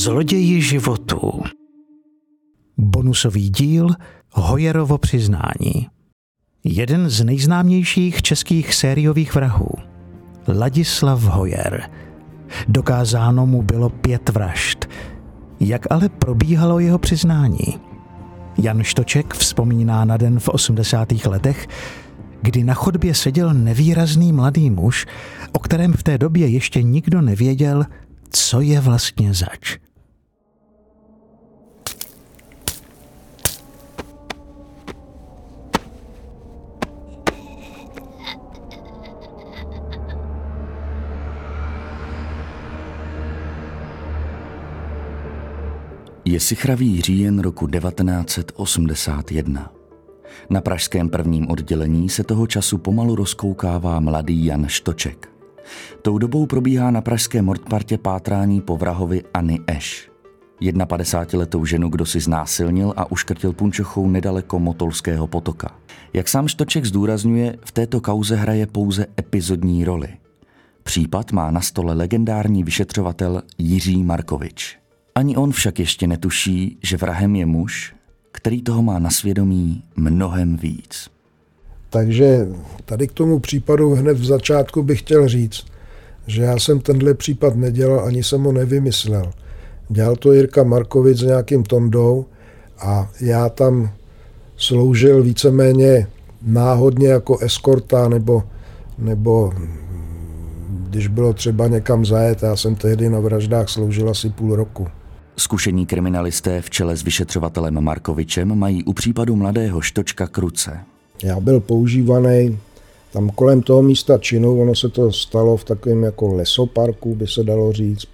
Zloději životů. Bonusový díl Hojerovo přiznání. Jeden z nejznámějších českých sériových vrahů, Ladislav Hojer. Dokázáno mu bylo pět vražd. Jak ale probíhalo jeho přiznání? Jan Štoček vzpomíná na den v 80. letech, kdy na chodbě seděl nevýrazný mladý muž, o kterém v té době ještě nikdo nevěděl, co je vlastně zač. Je sichravý říjen roku 1981. Na pražském prvním oddělení se toho času pomalu rozkoukává mladý Jan Štoček. Tou dobou probíhá na pražské Mordpartě pátrání po vrahovi Anny Eš. 51-letou ženu, kdo si znásilnil a uškrtil punčochou nedaleko Motolského potoka. Jak sám Štoček zdůrazňuje, v této kauze hraje pouze epizodní roli. Případ má na stole legendární vyšetřovatel Jiří Markovič. Ani on však ještě netuší, že vrahem je muž, který toho má na svědomí mnohem víc. Takže tady k tomu případu hned v začátku bych chtěl říct, že já jsem tenhle případ nedělal, ani jsem ho nevymyslel. Dělal to Jirka Markovic s nějakým Tondou a já tam sloužil víceméně náhodně jako eskorta nebo, nebo když bylo třeba někam zajet, já jsem tehdy na vraždách sloužil asi půl roku. Zkušení kriminalisté v čele s vyšetřovatelem Markovičem mají u případu mladého Štočka kruce. Já byl používaný tam kolem toho místa činu, ono se to stalo v takovém jako lesoparku, by se dalo říct.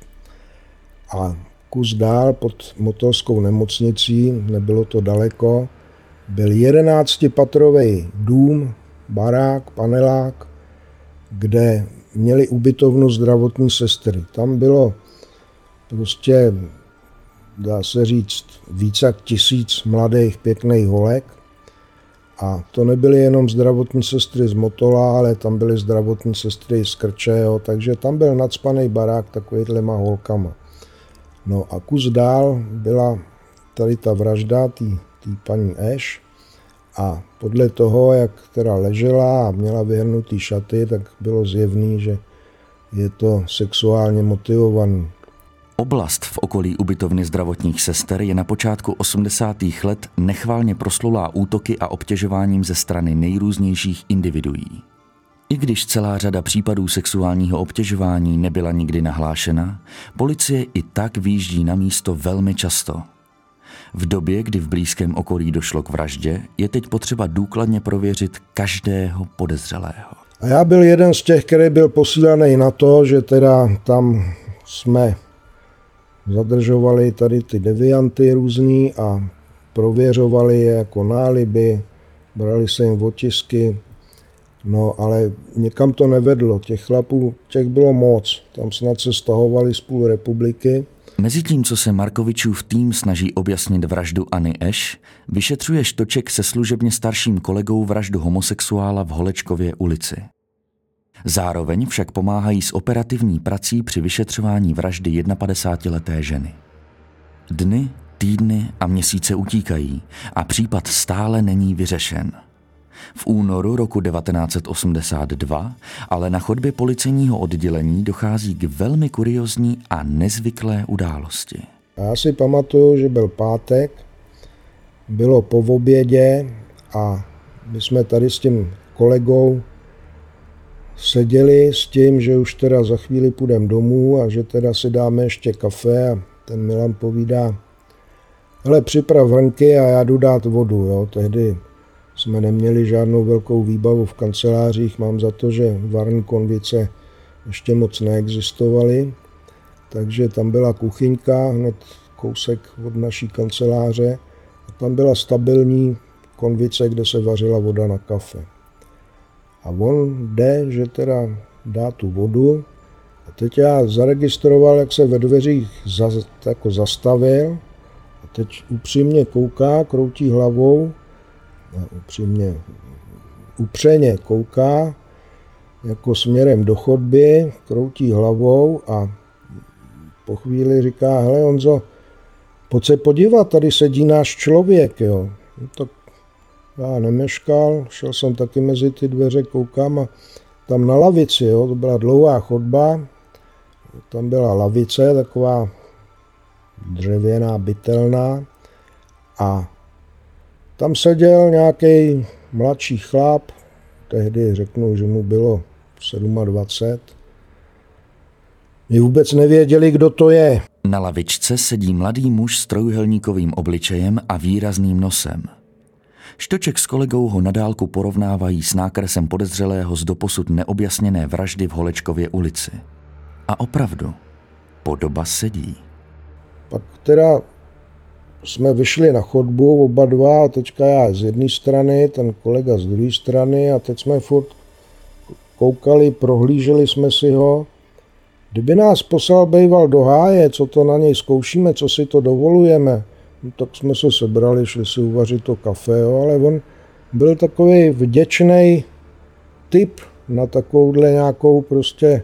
A kus dál pod motorskou nemocnicí, nebylo to daleko, byl jedenáctipatrový dům, barák, panelák, kde měli ubytovnu zdravotní sestry. Tam bylo prostě dá se říct, více jak tisíc mladých pěkných holek. A to nebyly jenom zdravotní sestry z Motola, ale tam byly zdravotní sestry z Krčeho, takže tam byl nadspaný barák takovýhlema holkama. No a kus dál byla tady ta vražda té paní Eš a podle toho, jak teda ležela a měla vyhrnutý šaty, tak bylo zjevný, že je to sexuálně motivovaný. Oblast v okolí ubytovny zdravotních sester je na počátku 80. let nechválně proslulá útoky a obtěžováním ze strany nejrůznějších individuí. I když celá řada případů sexuálního obtěžování nebyla nikdy nahlášena, policie i tak výjíždí na místo velmi často. V době, kdy v blízkém okolí došlo k vraždě, je teď potřeba důkladně prověřit každého podezřelého. A já byl jeden z těch, který byl posílaný na to, že teda tam jsme zadržovali tady ty devianty různý a prověřovali je jako náliby, brali se jim otisky, no ale někam to nevedlo. Těch chlapů, těch bylo moc. Tam snad se stahovali z půl republiky. Mezitím, co se Markovičův tým snaží objasnit vraždu Anny Eš, vyšetřuje Štoček se služebně starším kolegou vraždu homosexuála v Holečkově ulici. Zároveň však pomáhají s operativní prací při vyšetřování vraždy 51-leté ženy. Dny, týdny a měsíce utíkají a případ stále není vyřešen. V únoru roku 1982 ale na chodbě policejního oddělení dochází k velmi kuriozní a nezvyklé události. Já si pamatuju, že byl pátek, bylo po obědě a my jsme tady s tím kolegou seděli s tím, že už teda za chvíli půjdeme domů a že teda si dáme ještě kafe a ten Milan povídá, hele, připrav hrnky a já jdu dát vodu. Jo. Tehdy jsme neměli žádnou velkou výbavu v kancelářích, mám za to, že varní konvice ještě moc neexistovaly, takže tam byla kuchyňka hned kousek od naší kanceláře a tam byla stabilní konvice, kde se vařila voda na kafe. A on jde, že teda dá tu vodu. A teď já zaregistroval, jak se ve dveřích za, jako zastavil. A teď upřímně kouká, kroutí hlavou. A upřímně, upřeně kouká, jako směrem do chodby, kroutí hlavou a po chvíli říká, hele Honzo, pojď se podívat, tady sedí náš člověk, jo. No, tak já nemeškal, šel jsem taky mezi ty dveře, koukám a tam na lavici, jo, to byla dlouhá chodba, tam byla lavice, taková dřevěná, bytelná a tam seděl nějaký mladší chlap, tehdy řeknu, že mu bylo 27. My vůbec nevěděli, kdo to je. Na lavičce sedí mladý muž s trojuhelníkovým obličejem a výrazným nosem. Štoček s kolegou ho nadálku porovnávají s nákresem podezřelého z doposud neobjasněné vraždy v Holečkově ulici. A opravdu, podoba sedí. Pak teda jsme vyšli na chodbu oba dva, a teďka já z jedné strany, ten kolega z druhé strany a teď jsme furt koukali, prohlíželi jsme si ho. Kdyby nás poslal bejval do háje, co to na něj zkoušíme, co si to dovolujeme, no, tak jsme se sebrali, šli si uvařit to kafe, jo, ale on byl takový vděčný typ na takovouhle nějakou prostě,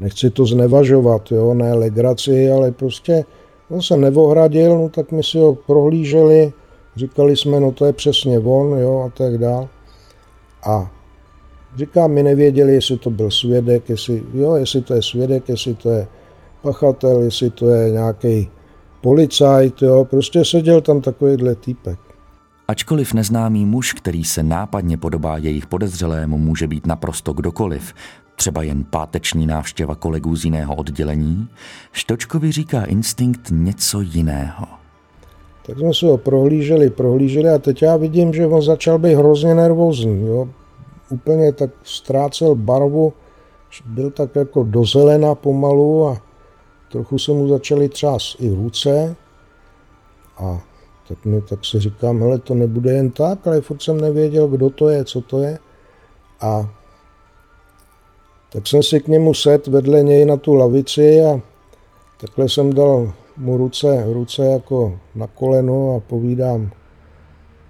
nechci to znevažovat, jo, ne legraci, ale prostě on se nevohradil, no tak my si ho prohlíželi, říkali jsme, no to je přesně on, jo, a tak dál. A říkám, my nevěděli, jestli to byl svědek, jestli, jo, jestli to je svědek, jestli to je pachatel, jestli to je nějaký policajt, jo, prostě seděl tam takovýhle týpek. Ačkoliv neznámý muž, který se nápadně podobá jejich podezřelému, může být naprosto kdokoliv, třeba jen páteční návštěva kolegů z jiného oddělení, Štočkovi říká instinkt něco jiného. Tak jsme se ho prohlíželi, prohlíželi a teď já vidím, že on začal být hrozně nervózní. Jo. Úplně tak ztrácel barvu, byl tak jako do zelena pomalu a trochu se mu začaly třás i ruce. A tak, mi, tak si říkám, hele, to nebude jen tak, ale furt jsem nevěděl, kdo to je, co to je. A tak jsem si k němu set vedle něj na tu lavici a takhle jsem dal mu ruce, ruce jako na koleno a povídám,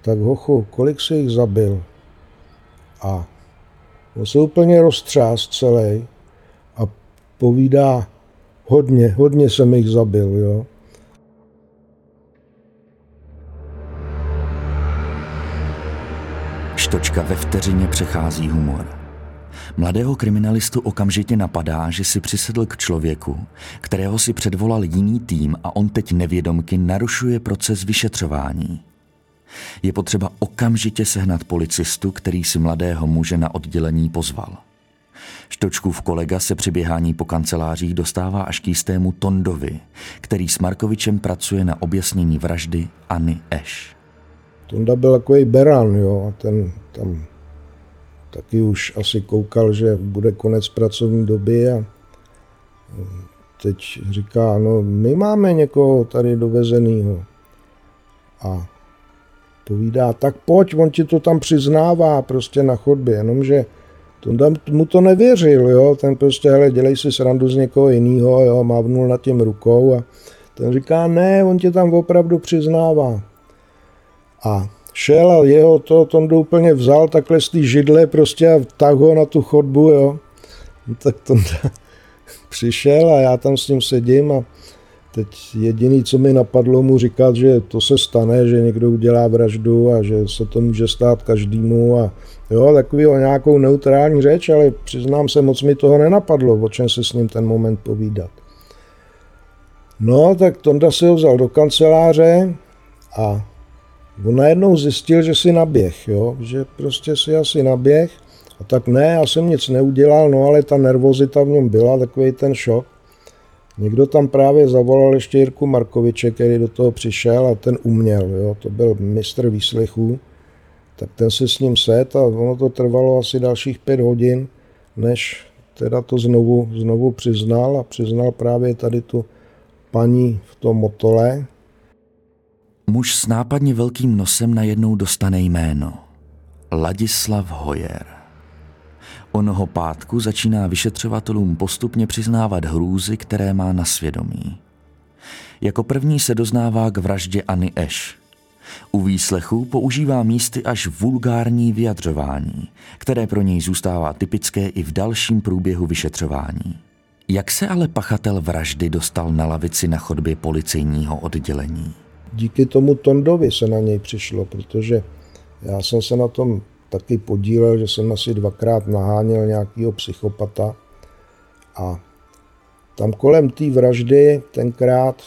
tak hochu, kolik si jich zabil? A on se úplně roztřás celý a povídá, hodně, hodně jsem jich zabil, jo. Štočka ve vteřině přechází humor. Mladého kriminalistu okamžitě napadá, že si přisedl k člověku, kterého si předvolal jiný tým a on teď nevědomky narušuje proces vyšetřování. Je potřeba okamžitě sehnat policistu, který si mladého muže na oddělení pozval. Štočkův kolega se při běhání po kancelářích dostává až k jistému Tondovi, který s Markovičem pracuje na objasnění vraždy Anny Eš. Tonda byl takový beran, jo, a ten tam taky už asi koukal, že bude konec pracovní doby a teď říká, no my máme někoho tady dovezenýho. A povídá, tak pojď, on ti to tam přiznává prostě na chodbě, jenomže Tonda mu to nevěřil, jo, ten prostě, hele, dělej si srandu z někoho jiného, jo, mávnul nad tím rukou a ten říká, ne, on tě tam opravdu přiznává. A šel a jeho to Tondu úplně vzal takhle z té židle prostě a vtáhl ho na tu chodbu, jo. No, tak Tonda přišel a já tam s ním sedím a teď jediný, co mi napadlo mu říkat, že to se stane, že někdo udělá vraždu a že se to může stát každému a jo, takový o nějakou neutrální řeč, ale přiznám se, moc mi toho nenapadlo, o čem se s ním ten moment povídat. No, tak Tonda si ho vzal do kanceláře a On najednou zjistil, že si naběh, jo? že prostě si asi naběh. A tak ne, já jsem nic neudělal, no ale ta nervozita v něm byla, takový ten šok. Někdo tam právě zavolal ještě Jirku Markoviče, který do toho přišel a ten uměl, jo? to byl mistr výslechů. Tak ten si s ním set a ono to trvalo asi dalších pět hodin, než teda to znovu, znovu přiznal a přiznal právě tady tu paní v tom motole, Muž s nápadně velkým nosem najednou dostane jméno. Ladislav Hojer. Onoho pátku začíná vyšetřovatelům postupně přiznávat hrůzy, které má na svědomí. Jako první se doznává k vraždě Anny Eš. U výslechu používá místy až vulgární vyjadřování, které pro něj zůstává typické i v dalším průběhu vyšetřování. Jak se ale pachatel vraždy dostal na lavici na chodbě policejního oddělení? Díky tomu Tondovi se na něj přišlo, protože já jsem se na tom taky podílel, že jsem asi dvakrát naháněl nějakého psychopata a tam kolem té vraždy tenkrát,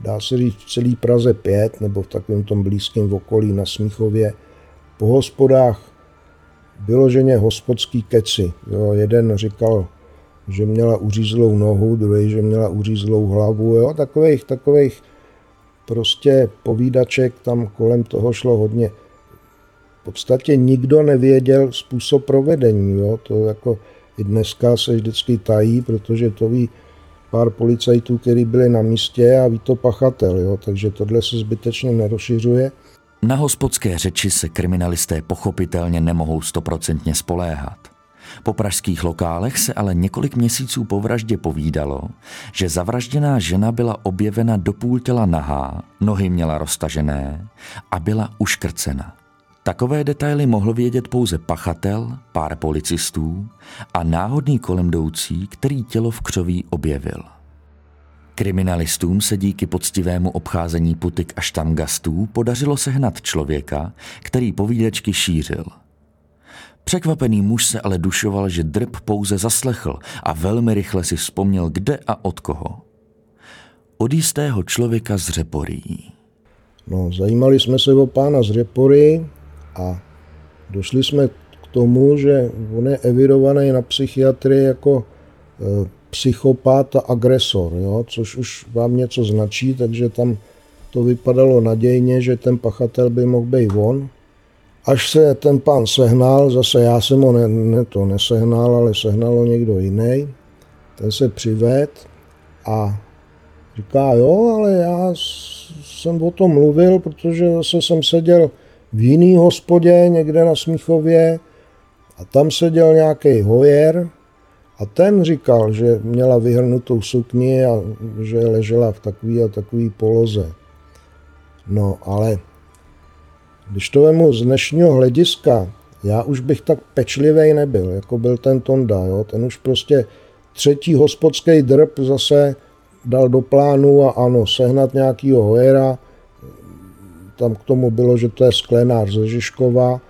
dá se říct v celý Praze 5 nebo v takovém tom blízkém okolí na Smíchově, po hospodách vyloženě hospodský keci. Jo, jeden říkal, že měla uřízlou nohu, druhý, že měla uřízlou hlavu. Jo, takových, takových prostě povídaček tam kolem toho šlo hodně. V podstatě nikdo nevěděl způsob provedení. Jo? To jako i dneska se vždycky tají, protože to ví pár policajtů, kteří byli na místě a ví to pachatel. Jo? Takže tohle se zbytečně nerozšiřuje. Na hospodské řeči se kriminalisté pochopitelně nemohou stoprocentně spoléhat. Po pražských lokálech se ale několik měsíců po vraždě povídalo, že zavražděná žena byla objevena do půl těla nahá, nohy měla roztažené a byla uškrcena. Takové detaily mohl vědět pouze pachatel, pár policistů a náhodný kolemdoucí, který tělo v křoví objevil. Kriminalistům se díky poctivému obcházení putik a štamgastů podařilo sehnat člověka, který povídačky šířil. Překvapený muž se ale dušoval, že drb pouze zaslechl a velmi rychle si vzpomněl, kde a od koho. Od jistého člověka z Řeporí. No, zajímali jsme se o pána z Řepory a došli jsme k tomu, že on je evidovaný na psychiatrii jako e, psychopat a agresor, jo? což už vám něco značí, takže tam to vypadalo nadějně, že ten pachatel by mohl být on. Až se ten pán sehnal, zase já jsem ho ne, ne to nesehnal, ale sehnalo někdo jiný, ten se přived a říká, jo, ale já jsem o tom mluvil, protože zase jsem seděl v jiný hospodě někde na Smíchově a tam seděl nějaký hojer, a ten říkal, že měla vyhrnutou sukni a že ležela v takové a takové poloze. No ale když to vemu z dnešního hlediska, já už bych tak pečlivý nebyl, jako byl ten Tonda. Jo? Ten už prostě třetí hospodský drb zase dal do plánu a ano, sehnat nějakýho hojera, tam k tomu bylo, že to je sklenář ze Žižkova,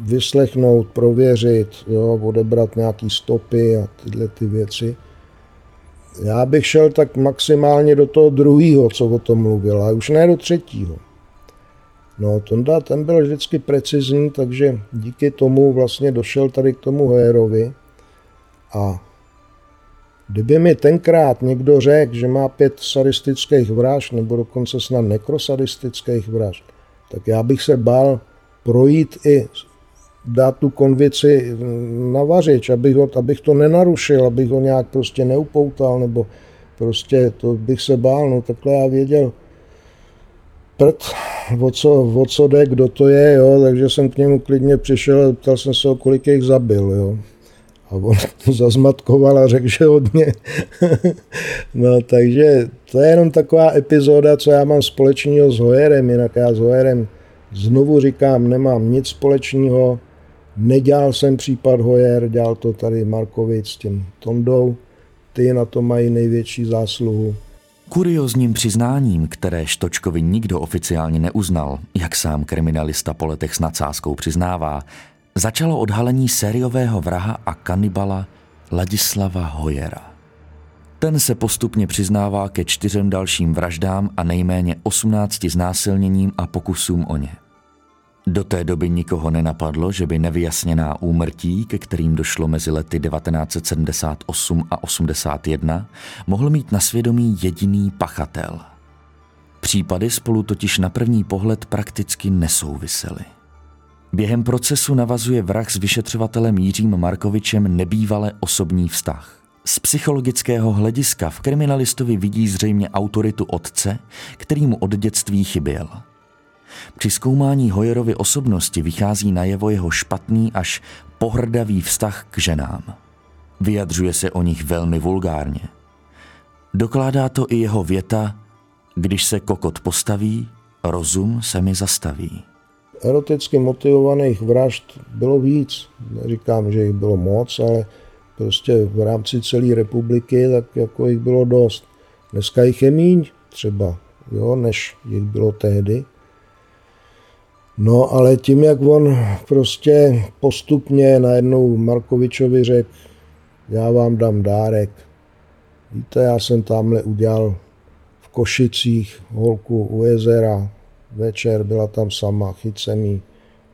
vyslechnout, prověřit, jo, odebrat nějaký stopy a tyhle ty věci. Já bych šel tak maximálně do toho druhého, co o tom mluvil, a už ne do třetího. No, Tonda, ten byl vždycky precizní, takže díky tomu vlastně došel tady k tomu Herovi. A kdyby mi tenkrát někdo řekl, že má pět sadistických vražd, nebo dokonce snad nekrosadistických vražd, tak já bych se bál projít i dát tu konvici na vařič, abych, ho, abych to nenarušil, abych ho nějak prostě neupoutal, nebo prostě to bych se bál, no takhle já věděl prd, o co, o co jde, kdo to je, jo, takže jsem k němu klidně přišel a ptal jsem se, kolik jich zabil, jo. A on zazmatkoval a řekl, že hodně. no takže to je jenom taková epizoda, co já mám společného s Hojerem, jinak já s Hojerem znovu říkám, nemám nic společného, Nedělal jsem případ Hoyer, dělal to tady Markovic s tím Tondou. Ty na to mají největší zásluhu. Kuriozním přiznáním, které Štočkovi nikdo oficiálně neuznal, jak sám kriminalista po letech s nadsázkou přiznává, začalo odhalení sériového vraha a kanibala Ladislava Hojera. Ten se postupně přiznává ke čtyřem dalším vraždám a nejméně 18 znásilněním a pokusům o ně. Do té doby nikoho nenapadlo, že by nevyjasněná úmrtí, ke kterým došlo mezi lety 1978 a 81, mohl mít na svědomí jediný pachatel. Případy spolu totiž na první pohled prakticky nesouvisely. Během procesu navazuje vrah s vyšetřovatelem Jiřím Markovičem nebývale osobní vztah. Z psychologického hlediska v kriminalistovi vidí zřejmě autoritu otce, který mu od dětství chyběl – při zkoumání Hoyerovy osobnosti vychází najevo jeho špatný až pohrdavý vztah k ženám. Vyjadřuje se o nich velmi vulgárně. Dokládá to i jeho věta, když se kokot postaví, rozum se mi zastaví. Eroticky motivovaných vražd bylo víc. Neříkám, že jich bylo moc, ale prostě v rámci celé republiky, tak jako jich bylo dost. Dneska jich je míň třeba, jo, než jich bylo tehdy. No ale tím, jak on prostě postupně najednou Markovičovi řekl, já vám dám dárek. Víte, já jsem tamhle udělal v Košicích holku u jezera, večer byla tam sama, chyt jsem jí,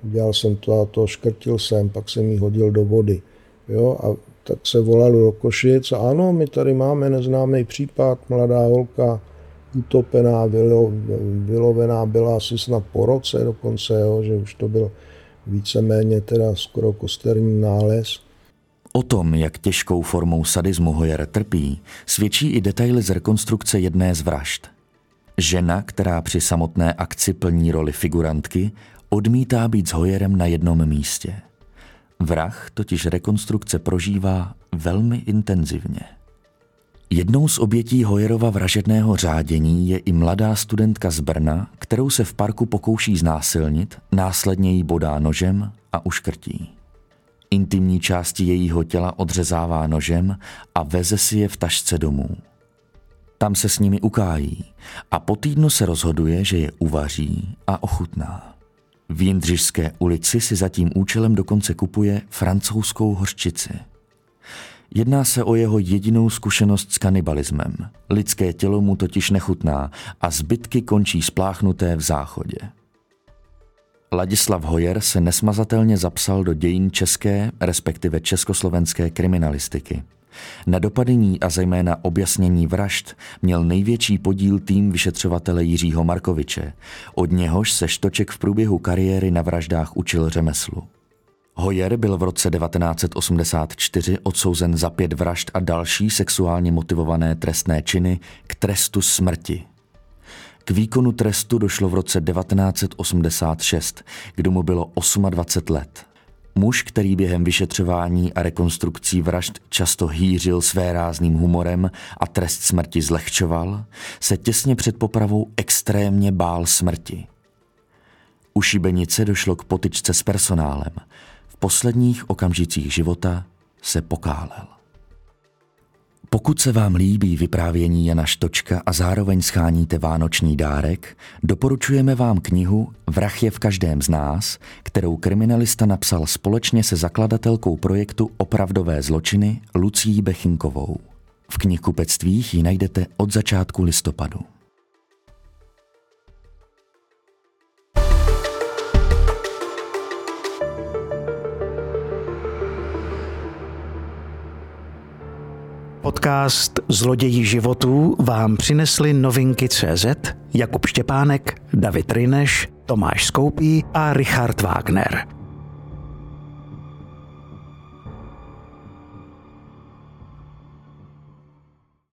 udělal jsem to a to, škrtil jsem, pak jsem jí hodil do vody. Jo, a tak se volalo do Košic ano, my tady máme neznámý případ, mladá holka, utopená, vylo, vylovená byla asi snad po roce dokonce, jo, že už to byl víceméně teda skoro kosterní nález. O tom, jak těžkou formou sadismu Hoyer trpí, svědčí i detaily z rekonstrukce jedné z vražd. Žena, která při samotné akci plní roli figurantky, odmítá být s Hoyerem na jednom místě. Vrah totiž rekonstrukce prožívá velmi intenzivně. Jednou z obětí Hojerova vražedného řádění je i mladá studentka z Brna, kterou se v parku pokouší znásilnit, následně jí bodá nožem a uškrtí. Intimní části jejího těla odřezává nožem a veze si je v tašce domů. Tam se s nimi ukájí a po týdnu se rozhoduje, že je uvaří a ochutná. V Jindřišské ulici si za tím účelem dokonce kupuje francouzskou hořčici – Jedná se o jeho jedinou zkušenost s kanibalismem. Lidské tělo mu totiž nechutná a zbytky končí spláchnuté v záchodě. Ladislav Hojer se nesmazatelně zapsal do dějin české, respektive československé kriminalistiky. Na dopadení a zejména objasnění vražd měl největší podíl tým vyšetřovatele Jiřího Markoviče, od něhož se Štoček v průběhu kariéry na vraždách učil řemeslu. Hoyer byl v roce 1984 odsouzen za pět vražd a další sexuálně motivované trestné činy k trestu smrti. K výkonu trestu došlo v roce 1986, kdy mu bylo 28 let. Muž, který během vyšetřování a rekonstrukcí vražd často hýřil své rázným humorem a trest smrti zlehčoval, se těsně před popravou extrémně bál smrti. U šibenice došlo k potyčce s personálem – posledních okamžicích života se pokálel. Pokud se vám líbí vyprávění Jana Štočka a zároveň scháníte vánoční dárek, doporučujeme vám knihu Vrah je v každém z nás, kterou kriminalista napsal společně se zakladatelkou projektu Opravdové zločiny Lucí Bechinkovou. V knihkupectvích ji najdete od začátku listopadu. Podcast Zloději životů vám přinesli novinky CZ, Jakub Štěpánek, David Rineš, Tomáš Skoupí a Richard Wagner.